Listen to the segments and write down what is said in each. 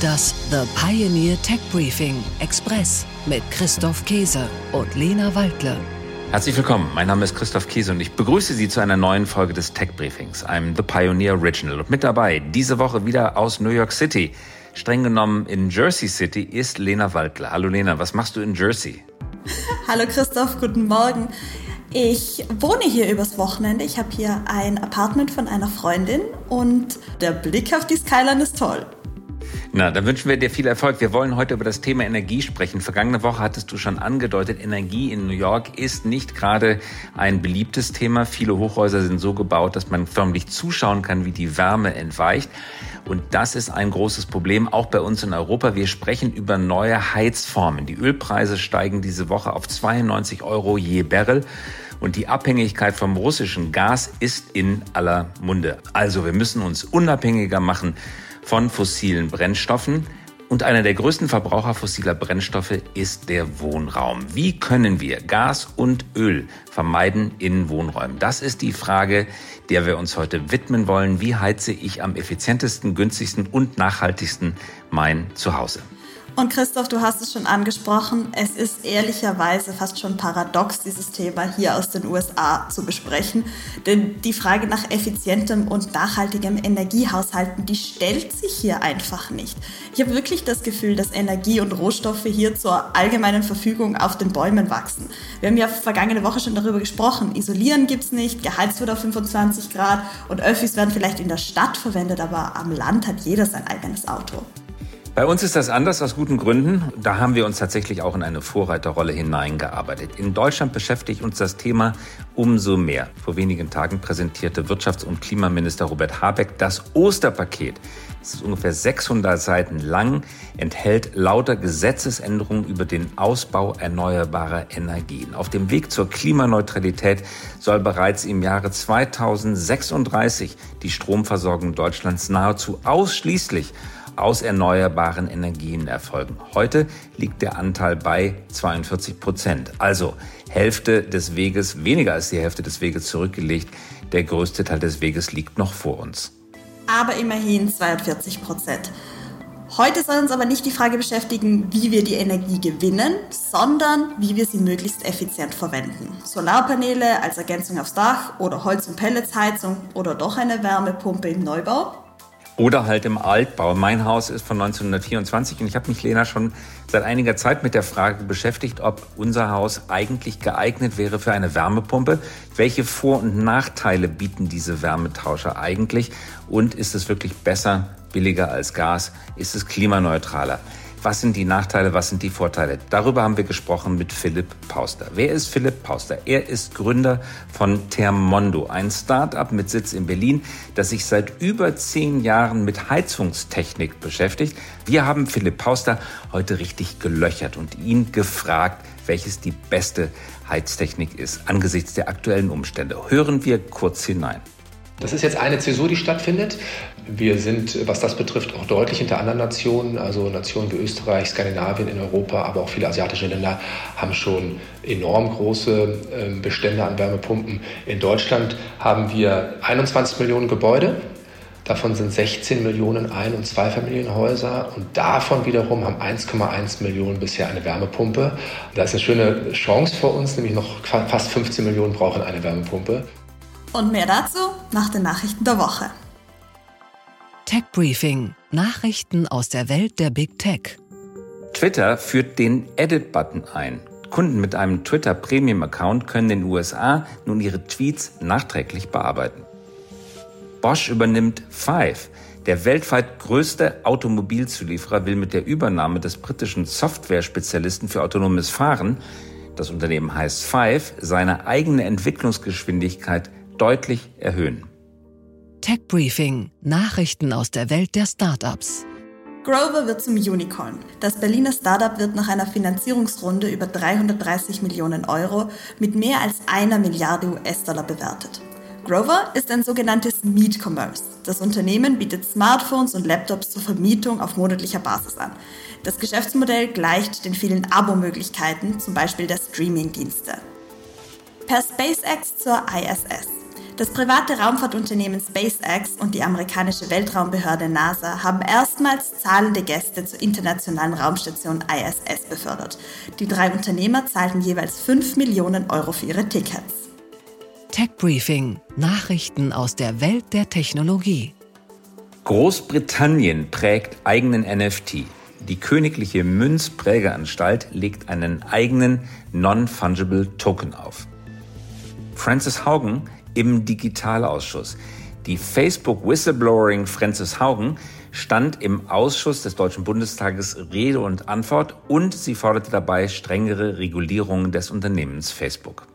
Das The Pioneer Tech Briefing Express mit Christoph Käse und Lena Waldle. Herzlich willkommen, mein Name ist Christoph Kiese und ich begrüße Sie zu einer neuen Folge des Tech Briefings, einem The Pioneer Original. Und mit dabei diese Woche wieder aus New York City. Streng genommen in Jersey City ist Lena Waldler. Hallo Lena, was machst du in Jersey? Hallo Christoph, guten Morgen. Ich wohne hier übers Wochenende. Ich habe hier ein Apartment von einer Freundin und der Blick auf die Skyline ist toll. Na, dann wünschen wir dir viel Erfolg. Wir wollen heute über das Thema Energie sprechen. Vergangene Woche hattest du schon angedeutet, Energie in New York ist nicht gerade ein beliebtes Thema. Viele Hochhäuser sind so gebaut, dass man förmlich zuschauen kann, wie die Wärme entweicht. Und das ist ein großes Problem, auch bei uns in Europa. Wir sprechen über neue Heizformen. Die Ölpreise steigen diese Woche auf 92 Euro je Barrel. Und die Abhängigkeit vom russischen Gas ist in aller Munde. Also wir müssen uns unabhängiger machen von fossilen Brennstoffen. Und einer der größten Verbraucher fossiler Brennstoffe ist der Wohnraum. Wie können wir Gas und Öl vermeiden in Wohnräumen? Das ist die Frage, der wir uns heute widmen wollen. Wie heize ich am effizientesten, günstigsten und nachhaltigsten mein Zuhause? Und Christoph, du hast es schon angesprochen, es ist ehrlicherweise fast schon paradox, dieses Thema hier aus den USA zu besprechen. Denn die Frage nach effizientem und nachhaltigem Energiehaushalten, die stellt sich hier einfach nicht. Ich habe wirklich das Gefühl, dass Energie und Rohstoffe hier zur allgemeinen Verfügung auf den Bäumen wachsen. Wir haben ja vergangene Woche schon darüber gesprochen. Isolieren gibt es nicht, geheizt wird auf 25 Grad und Öffis werden vielleicht in der Stadt verwendet, aber am Land hat jeder sein eigenes Auto. Bei uns ist das anders aus guten Gründen. Da haben wir uns tatsächlich auch in eine Vorreiterrolle hineingearbeitet. In Deutschland beschäftigt uns das Thema umso mehr. Vor wenigen Tagen präsentierte Wirtschafts- und Klimaminister Robert Habeck das Osterpaket. Es ist ungefähr 600 Seiten lang, enthält lauter Gesetzesänderungen über den Ausbau erneuerbarer Energien. Auf dem Weg zur Klimaneutralität soll bereits im Jahre 2036 die Stromversorgung Deutschlands nahezu ausschließlich aus erneuerbaren Energien erfolgen. Heute liegt der Anteil bei 42 Prozent. Also Hälfte des Weges, weniger als die Hälfte des Weges zurückgelegt. Der größte Teil des Weges liegt noch vor uns. Aber immerhin 42 Prozent. Heute soll uns aber nicht die Frage beschäftigen, wie wir die Energie gewinnen, sondern wie wir sie möglichst effizient verwenden. Solarpaneele als Ergänzung aufs Dach oder Holz- und Pelletsheizung oder doch eine Wärmepumpe im Neubau. Oder halt im Altbau. Mein Haus ist von 1924 und ich habe mich, Lena, schon seit einiger Zeit mit der Frage beschäftigt, ob unser Haus eigentlich geeignet wäre für eine Wärmepumpe. Welche Vor- und Nachteile bieten diese Wärmetauscher eigentlich? Und ist es wirklich besser, billiger als Gas? Ist es klimaneutraler? Was sind die Nachteile, was sind die Vorteile? Darüber haben wir gesprochen mit Philipp Pauster. Wer ist Philipp Pauster? Er ist Gründer von Thermondo, ein Start-up mit Sitz in Berlin, das sich seit über zehn Jahren mit Heizungstechnik beschäftigt. Wir haben Philipp Pauster heute richtig gelöchert und ihn gefragt, welches die beste Heiztechnik ist angesichts der aktuellen Umstände. Hören wir kurz hinein. Das ist jetzt eine Zäsur, die stattfindet. Wir sind, was das betrifft, auch deutlich hinter anderen Nationen. Also Nationen wie Österreich, Skandinavien in Europa, aber auch viele asiatische Länder haben schon enorm große ähm, Bestände an Wärmepumpen. In Deutschland haben wir 21 Millionen Gebäude. Davon sind 16 Millionen Ein- und Zweifamilienhäuser und davon wiederum haben 1,1 Millionen bisher eine Wärmepumpe. Da ist eine schöne Chance vor uns, nämlich noch fast 15 Millionen brauchen eine Wärmepumpe. Und mehr dazu nach den Nachrichten der Woche. Tech Briefing: Nachrichten aus der Welt der Big Tech. Twitter führt den Edit-Button ein. Kunden mit einem Twitter Premium-Account können in den USA nun ihre Tweets nachträglich bearbeiten. Bosch übernimmt Five. Der weltweit größte Automobilzulieferer will mit der Übernahme des britischen Software-Spezialisten für autonomes Fahren, das Unternehmen heißt Five, seine eigene Entwicklungsgeschwindigkeit deutlich erhöhen. Tech Briefing: Nachrichten aus der Welt der Startups. Grover wird zum Unicorn. Das Berliner Startup wird nach einer Finanzierungsrunde über 330 Millionen Euro mit mehr als einer Milliarde US-Dollar bewertet. Grover ist ein sogenanntes Meet Commerce. Das Unternehmen bietet Smartphones und Laptops zur Vermietung auf monatlicher Basis an. Das Geschäftsmodell gleicht den vielen Abo-Möglichkeiten, zum Beispiel der Streaming-Dienste. Per SpaceX zur ISS. Das private Raumfahrtunternehmen SpaceX und die amerikanische Weltraumbehörde NASA haben erstmals zahlende Gäste zur internationalen Raumstation ISS befördert. Die drei Unternehmer zahlten jeweils 5 Millionen Euro für ihre Tickets. Tech Briefing: Nachrichten aus der Welt der Technologie. Großbritannien prägt eigenen NFT. Die Königliche Münzprägeanstalt legt einen eigenen Non-Fungible Token auf. Francis Haugen im Digitalausschuss. Die Facebook-Whistleblowerin Francis Haugen stand im Ausschuss des Deutschen Bundestages Rede und Antwort und sie forderte dabei strengere Regulierungen des Unternehmens Facebook.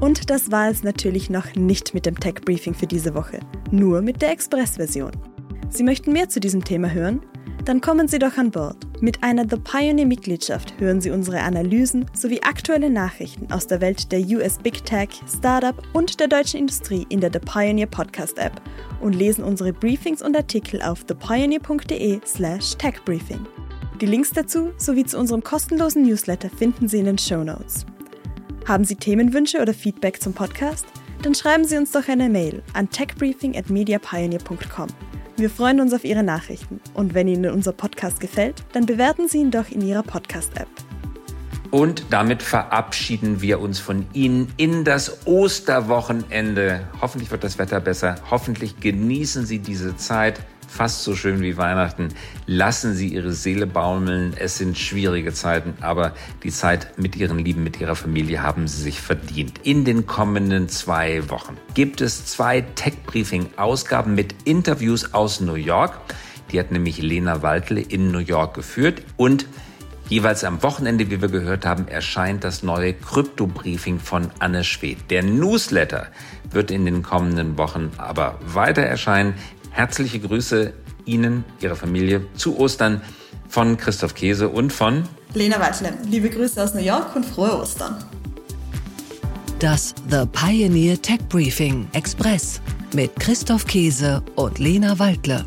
Und das war es natürlich noch nicht mit dem Tech Briefing für diese Woche, nur mit der Express-Version. Sie möchten mehr zu diesem Thema hören? Dann kommen Sie doch an Bord. Mit einer The Pioneer-Mitgliedschaft hören Sie unsere Analysen sowie aktuelle Nachrichten aus der Welt der US Big Tech, Startup und der deutschen Industrie in der The Pioneer Podcast App und lesen unsere Briefings und Artikel auf thepioneer.de/slash techbriefing. Die Links dazu sowie zu unserem kostenlosen Newsletter finden Sie in den Show Notes. Haben Sie Themenwünsche oder Feedback zum Podcast? Dann schreiben Sie uns doch eine Mail an techbriefing@mediapioneer.com. Wir freuen uns auf Ihre Nachrichten und wenn Ihnen unser Podcast gefällt, dann bewerten Sie ihn doch in Ihrer Podcast-App. Und damit verabschieden wir uns von Ihnen in das Osterwochenende. Hoffentlich wird das Wetter besser. Hoffentlich genießen Sie diese Zeit fast so schön wie Weihnachten. Lassen Sie Ihre Seele baumeln. Es sind schwierige Zeiten, aber die Zeit mit Ihren Lieben, mit Ihrer Familie haben Sie sich verdient. In den kommenden zwei Wochen gibt es zwei Tech-Briefing-Ausgaben mit Interviews aus New York. Die hat nämlich Lena Waldle in New York geführt und Jeweils am Wochenende, wie wir gehört haben, erscheint das neue Krypto-Briefing von Anne Schwedt. Der Newsletter wird in den kommenden Wochen aber weiter erscheinen. Herzliche Grüße Ihnen, Ihrer Familie zu Ostern von Christoph Käse und von Lena Weitlem. Liebe Grüße aus New York und frohe Ostern. Das The Pioneer Tech Briefing Express mit Christoph Käse und Lena Waldle.